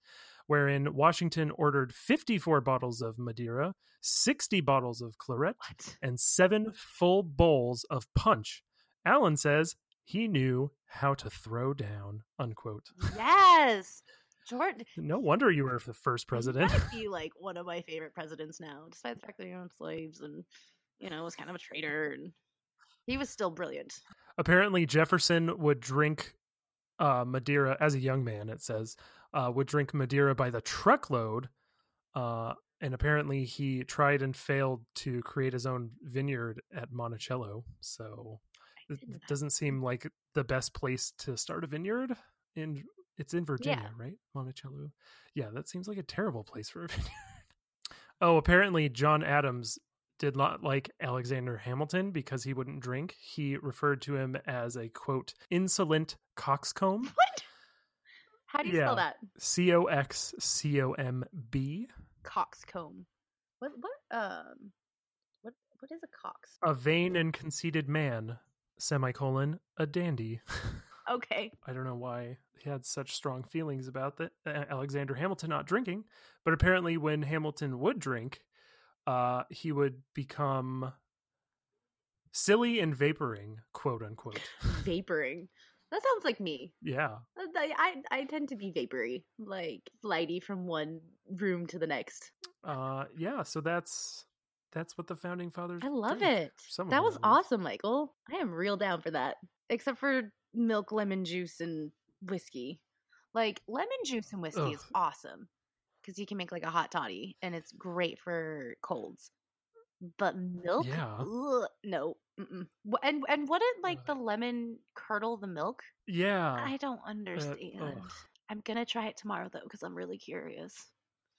wherein Washington ordered 54 bottles of Madeira, 60 bottles of claret, what? and seven full bowls of punch. Allen says he knew how to throw down, unquote. Yes, Jordan. No wonder you were the first president. He might be like one of my favorite presidents now, despite the fact that he owned slaves and you know was kind of a traitor, and he was still brilliant. Apparently, Jefferson would drink uh, Madeira as a young man. It says uh, would drink Madeira by the truckload, uh, and apparently he tried and failed to create his own vineyard at Monticello. So it didn't know that. doesn't seem like the best place to start a vineyard. In it's in Virginia, right? Monticello. Yeah, that seems like a terrible place for a vineyard. oh, apparently John Adams did not like Alexander Hamilton because he wouldn't drink. He referred to him as a quote insolent coxcomb. What? How do you Yeah. spell that? C O X C O M B. Coxcomb. What? What? Um. What? What is a cox? A vain and conceited man. Semicolon. A dandy. Okay. I don't know why he had such strong feelings about that uh, Alexander Hamilton not drinking, but apparently when Hamilton would drink, uh, he would become silly and vaporing, quote unquote. Vaporing. That sounds like me. yeah. I, I I tend to be vapory, like flighty from one room to the next. Uh, yeah. So that's that's what the founding fathers. I love drank. it. Some That was awesome, Michael. I am real down for that. Except for milk, lemon juice, and whiskey. Like lemon juice and whiskey is awesome because you can make like a hot toddy, and it's great for colds. But milk, Yeah. Ugh, no. Mm-mm. And and wouldn't like the lemon curdle the milk? Yeah. I don't Uh, understand. ugh. I'm gonna try it tomorrow though because I'm really curious.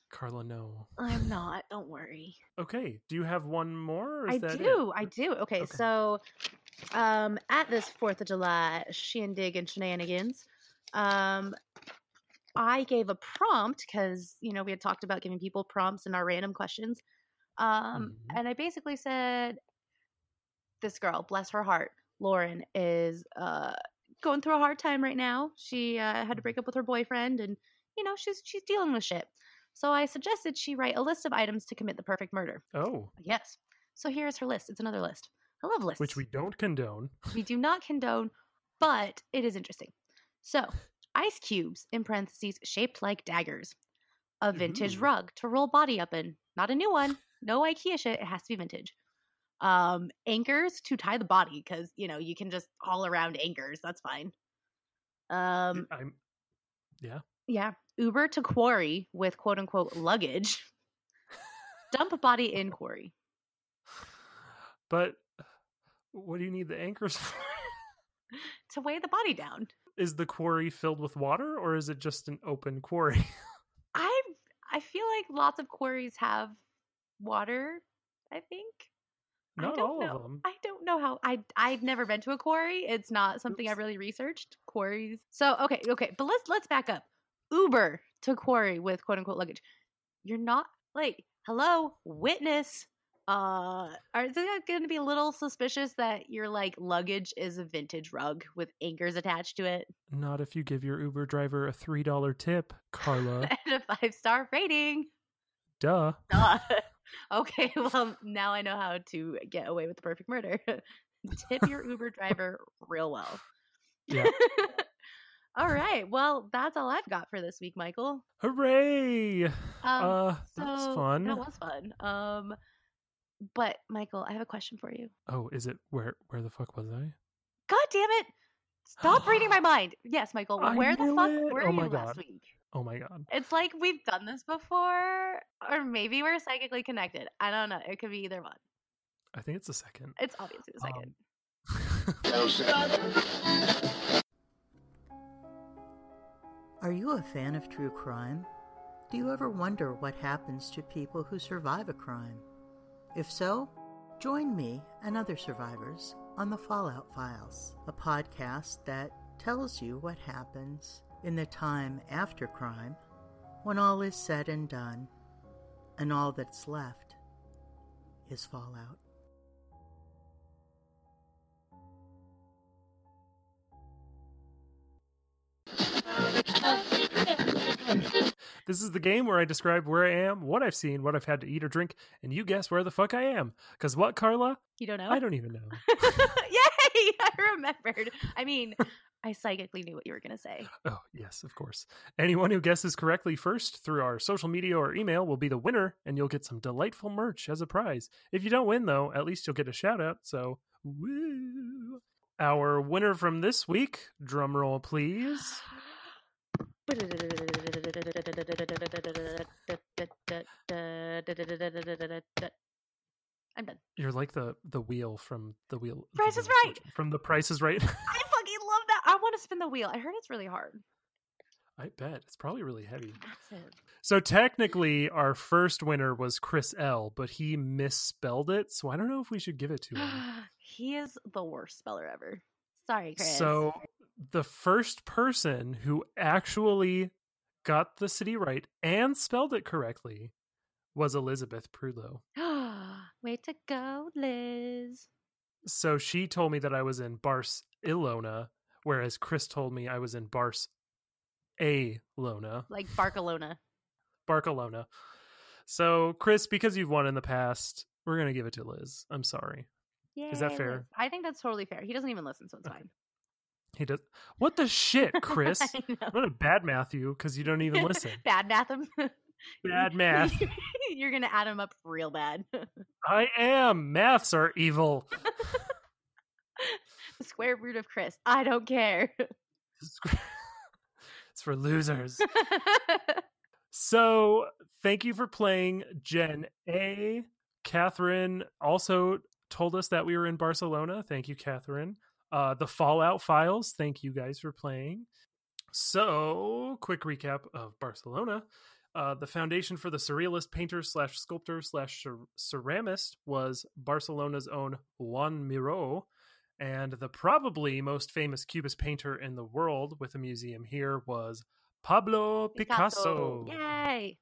Carla, no. I'm not. Don't worry. Okay. Do you have one more? Or is I that it? do. I do. Okay, Okay. so um, at this Fourth of July shindig and shenanigans, um, I gave a prompt because you know we had talked about giving people prompts in our random questions, um, Mhm. and I basically said, "This girl, bless her heart, Lauren, is uh, going through a hard time right now. She uh, had to break up with her boyfriend, and you know she's she's dealing with shit." So I suggested she write a list of items to commit the perfect murder. Oh, Yes. So here's her list. It's another list. I love lists. which we don't condone. we do not condone, but it is interesting. So, ice cubes in parentheses shaped like daggers. A vintage Ooh. rug to roll body up in. Not a new one. No IKEA shit. It has to be vintage. Um, anchors to tie the body because you know you can just haul around anchors. That's fine. Um, I'm. Yeah. yeah. Uber to quarry with quote unquote luggage. Dump body in quarry. But what do you need the anchors for? to weigh the body down. Is the quarry filled with water or is it just an open quarry? I I feel like lots of quarries have water. I think. I Not don't all know. of them. I don't know how. I I've never been to a quarry. It's not something I Oops. really researched. Quarries. So okay, okay, but let's let's back up. Uber to quarry with quote unquote luggage. You're not like hello witness. Uh, are they going to be a little suspicious that your like luggage is a vintage rug with anchors attached to it Not if you give your Uber driver a $3 tip, Carla. and a five star rating? Duh. Duh. okay, well now I know how to get away with the perfect murder. Tip your Uber driver real well. Yeah. all right. Well, that's all I've got for this week, Michael. Hooray! Um, uh, so that's fun. That was fun. Um, But Michael, I have a question for you. Oh, is it where where the fuck was I? God damn it! Stop reading my mind. Yes, Michael. I Where the fuck it. were Oh you my last God. week? Oh my god. It's like we've done this before, or maybe we're psychically connected. I don't know. It could be either one. I think it's the second. It's obviously the second. Um, Are you a fan of true crime? Do you ever wonder what happens to people who survive a crime? If so, join me and other survivors on the Fallout Files, a podcast that tells you what happens in the time after crime when all is said and done and all that's left is fallout. This is the game where I describe where I am, what I've seen, what I've had to eat or drink, and you guess where the fuck I am. Cause what, Carla? you don't know? I don't even know. Yay! I remembered. I mean, I psychically knew what you were gonna say. Oh, yes, of course. Anyone who guesses correctly first through our social media or email will be the winner, and you'll get some delightful merch as a prize. If you don't win, though, at least you'll get a shout out. So, woo! Our winner from this week, drum roll please. I'm done. You're like the the wheel from the wheel. the is Wheel Right. From the Price is Right. I fucking love that. I want to spin the wheel. I heard it's really hard. I bet it's probably really heavy. So technically, our first winner was Chris L, but he misspelled it. So I don't know if we should give it to him. he is the worst speller ever. Sorry, Chris. So the first person who actually got the city right and spelled it correctly was Elizabeth Prudlow. way to go, Liz. So she told me that I was in Bars Ilona, whereas Chris told me I was in Bars A Lona, Like Barcelona. Barcelona. So Chris, because you've won in the past, we're gonna give it to Liz. I'm sorry. Is that fair? Liz. I think that's totally fair. He doesn't even listen, so it's Okay. fine. He does. What the shit, Chris? I'm gonna bad math you because you don't even listen. bad math him. Bad math. You're gonna add him up real bad. I am. Maths are evil. the square root of Chris. I don't care. it's for losers. So, thank you for playing Jen A. Catherine also told us that we were in Barcelona. Thank you, Catherine. Uh, the Fallout Files. Thank you guys for playing. So, quick recap of Barcelona. Uh, the foundation for the surrealist painter slash sculptor slash ceramist was Barcelona's own Juan Miró, and the probably most famous cubist painter in the world with a museum here was Pablo Picasso. Yay.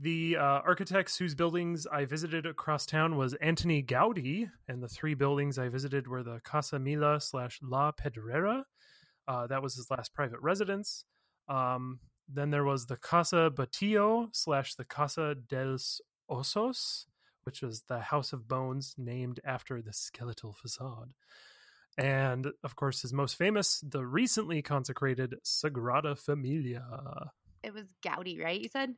The uh, architects whose buildings I visited across town was Antoni Gaudi, and the three buildings I visited were the Casa Mila slash La Pedrera. Uh, that was his last private residence. Um, then there was the Casa Batlló slash the Casa dels Ossos, which was the House of Bones named after the skeletal facade. And of course, his most famous, the recently consecrated Sagrada Familia. It was Gaudi, right? You said?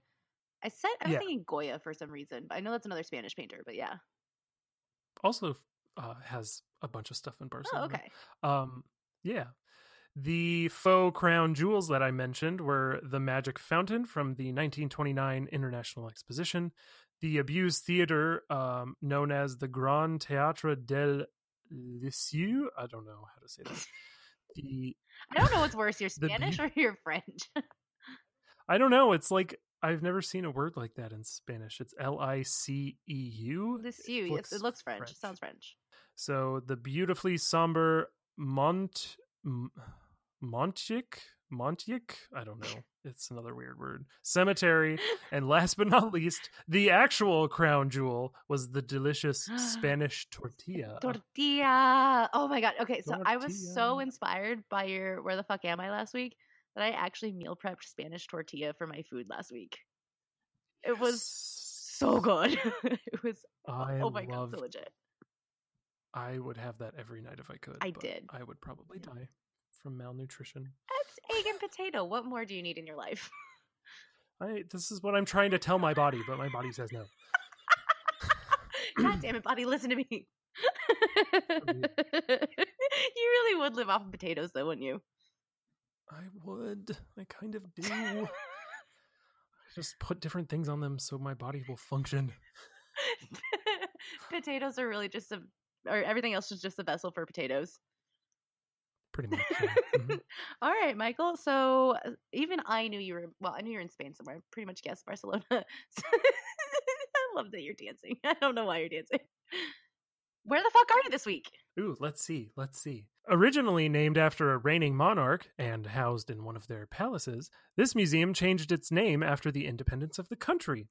I said I was Yeah. thinking Goya for some reason, but I know that's another Spanish painter, but yeah. Also uh, has a bunch of stuff in Oh, Barcelona. okay. Um, yeah. The faux crown jewels that I mentioned were the Magic Fountain from the 1929 International Exposition, the abused theater um, known as the Grand Théâtre del Lisieux. I don't know how to say that. The I don't know what's worse, your Spanish beau- or your French. I don't know. It's like I've never seen a word like that in Spanish. It's L I C E U. this you. Yes, it looks French. It sounds French. So the beautifully somber Mont M- Montjuic Montjuic, I don't know. It's another weird word. Cemetery, and last but not least, the actual crown jewel was the delicious Spanish tortilla. Tortilla. Oh my god. Okay, so I was so inspired by your where the fuck am I last week that I actually meal prepped Spanish tortilla for my food last week. It was so good. it was oh, I oh my god, so legit. I would have that every night if I could. I did. I would probably die from malnutrition. That's egg and potato. What more do you need in your life? I this is what I'm trying to tell my body, but my body says no. God damn it, buddy, listen to me. you really would live off of potatoes, though, wouldn't you? I would. I kind of do. I Just put different things on them so my body will function. potatoes are really just a, or everything else is just a vessel for potatoes. Pretty much. yeah. Mhm. All right, Michael. So uh, even I knew you were. Well, I knew you were in Spain somewhere. Pretty much guessed Barcelona. I love that you're dancing. I don't know why you're dancing. Where the fuck are you this week? Ooh, let's see. Let's see. Originally named after a reigning monarch and housed in one of their palaces, this museum changed its name after the independence of the country.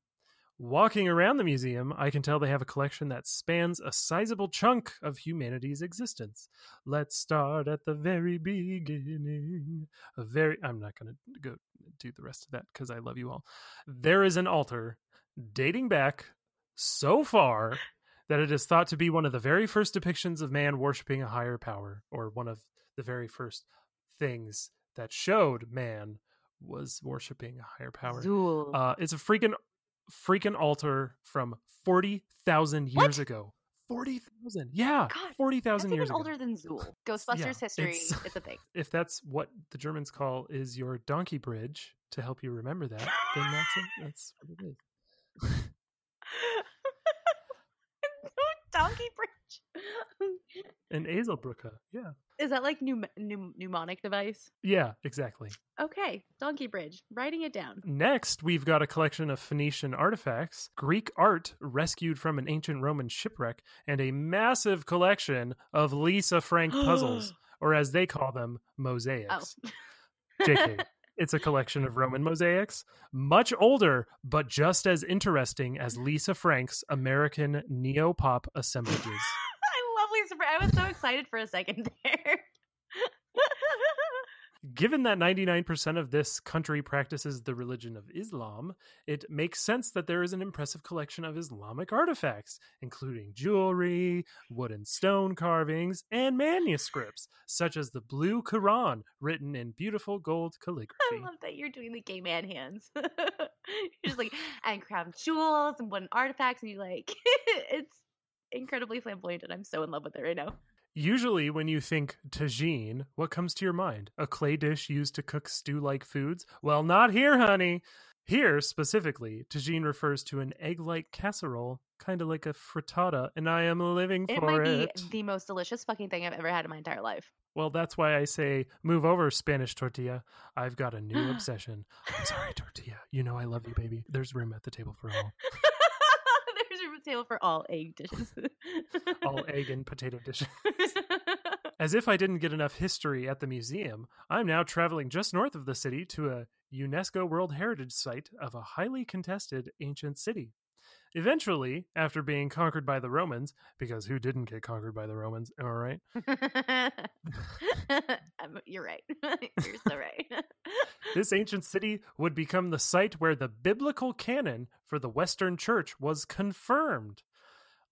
Walking around the museum, I can tell they have a collection that spans a sizable chunk of humanity's existence. Let's start at the very beginning. A very I'm not going to go do the rest of that cuz I love you all. There is an altar dating back so far that it is thought to be one of the very first depictions of man worshiping a higher power, or one of the very first things that showed man was worshiping a higher power. Zuul. Uh, it's a freaking freaking altar from forty thousand years What? ago. Forty thousand, yeah, God, forty thousand years ago. older than Zuul. Ghostbusters Yeah, history. it's- It's, a thing. If that's what the Germans call is your donkey bridge to help you remember that, then that's it. That's what it is. Donkey bridge. An Eselsbrücke, yeah, Is that like pneum- pneum- mnemonic device? yeah, exactly. Okay, donkey bridge. Writing it down. Next, we've got a collection of Phoenician artifacts, Greek art rescued from an ancient Roman shipwreck, and a massive collection of Lisa Frank puzzles, or as they call them, Oh. mosaics. JK. It's a collection of Roman mosaics, much older, but just as interesting as Lisa Frank's American neo pop assemblages. I love Lisa. Fran- I was so excited for a second there. Given that 99% of this country practices the religion of Islam, it makes sense that there is an impressive collection of Islamic artifacts, including jewelry, wood and stone carvings, and manuscripts, such as the Blue Quran, written in beautiful gold calligraphy. I love that you're doing the gay man hands. you're just like and crown jewels and wooden artifacts, and you're like it's incredibly flamboyant, and I'm so in love with it right now. Usually, when you think tagine, what comes to your mind? A clay dish used to cook stew like foods? Well, not here, honey. Here, specifically, tagine refers to an egg like casserole, kind of like a frittata, and I am living It for might it. be the most delicious fucking thing I've ever had in my entire life. Well, that's why I say, move over, Spanish tortilla. I've got a new obsession. I'm sorry, tortilla. You know I love you, baby. There's room at the table for all. There's room at the table for all egg dishes. All egg and potato dishes. As if I didn't get enough history at the museum, I'm now traveling just north of the city to a UNESCO World Heritage Site of a highly contested ancient city. Eventually, after being conquered by the Romans, because who didn't get conquered by the Romans? Am I right? You're right. You're so right. This ancient city would become the site where the biblical canon for the Western Church was confirmed.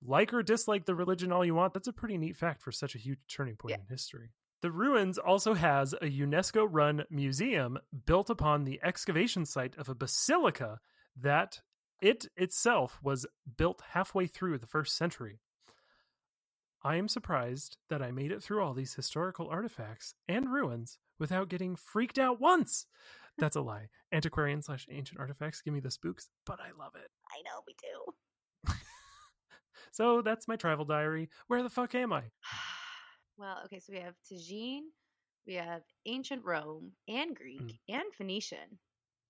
Like or dislike the religion all you want, that's a pretty neat fact for such a huge turning point Yeah. in history. The ruins also has a UNESCO run museum built upon the excavation site of a basilica that it itself was built halfway through the first century. I am surprised that I made it through all these historical artifacts and ruins without getting freaked out once. That's a lie. Antiquarian slash ancient artifacts give me the spooks, but I love it. I know we do. So that's my travel diary. Where the fuck am I? Well, okay, so we have Tagine, we have ancient Rome and Greek Mm. and Phoenician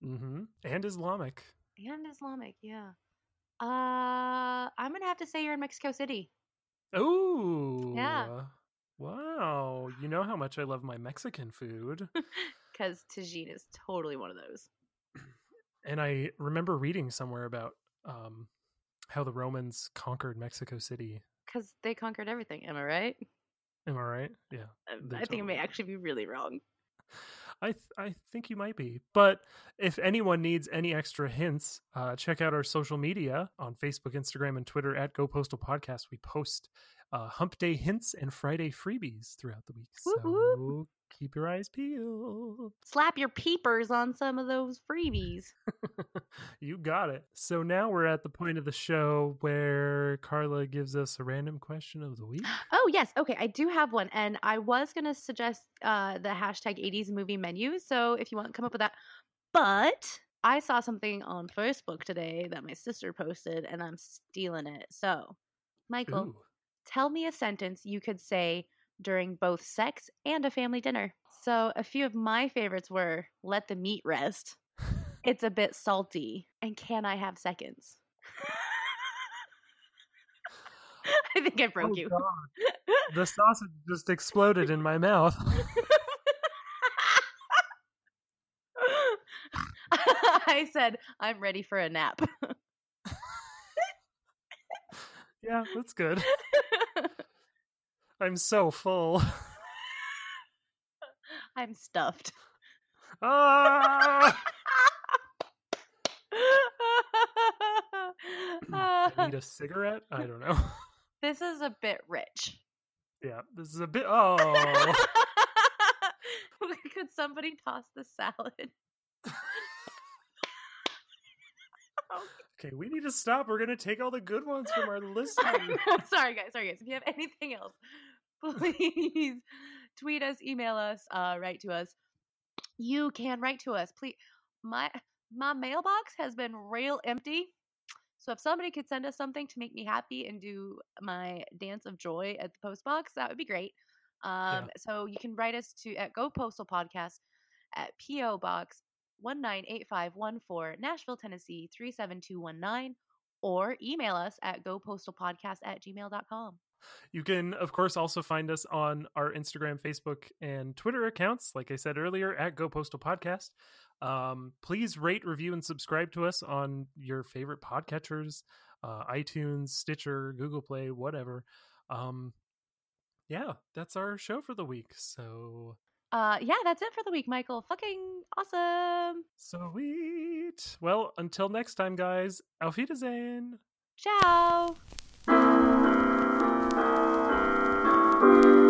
Mm-hmm. And Islamic. And Islamic. Yeah. Uh, I'm gonna have to say you're in Mexico City. Ooh. Yeah. Wow. You know how much I love my Mexican food. because Tagine is totally one of those. and I remember reading somewhere about um, how the Romans conquered Mexico City. Because they conquered everything. Am I right? Am I right? Yeah. Um, I think I may actually be really wrong. I th- I think you might be. But if anyone needs any extra hints, uh, check out our social media on Facebook, Instagram, and Twitter at Go Postal Podcast. We post uh, Hump Day hints and Friday freebies throughout the week. So. Keep your eyes peeled. Slap your peepers on some of those freebies. you got it. So now we're at the point of the show where Carla gives us a random question of the week. Oh yes, okay, I do have one, and I was gonna suggest uh, the hashtag '80s movie menu. So if you want to come up with that, but I saw something on Facebook today that my sister posted, and I'm stealing it. So, Michael, Ooh. tell me a sentence you could say during both sex and a family dinner. So a few of my favorites were "Let the meat rest." It's a bit salty, and can I have seconds? I think I oh, broke Oh, you. God. The sausage just exploded in my mouth. I said, I'm ready for a nap. yeah, that's good. I'm so full. I'm stuffed. Ah! I need a cigarette? I don't know. this is a bit rich. Yeah, this is a bit. Oh, Could somebody toss the salad? okay. We need to stop. We're gonna take all the good ones from our listeners. sorry, guys. Sorry, guys. If you have anything else, please tweet us, email us, uh, write to us. You can write to us, please. My my mailbox has been real empty. So if somebody could send us something to make me happy and do my dance of joy at the post box, that would be great. Um, So you can write us to at Go Postal Podcast at PO Box one nine eight five one four Nashville, Tennessee three seven two one nine, or email us at gopostalpodcast at gmail.com. You can, of course, also find us on our Instagram, Facebook, and Twitter accounts. Like I said earlier, at Go Postal Podcast. Um, please rate, review, and subscribe to us on your favorite podcatchers, uh, iTunes, Stitcher, Google Play, whatever. Um, yeah, that's our show for the week. So Uh, yeah, that's it for the week, Michael. Fucking awesome. sweet. Well, until next time, guys. Auf Wiedersehen. Ciao. Thank you.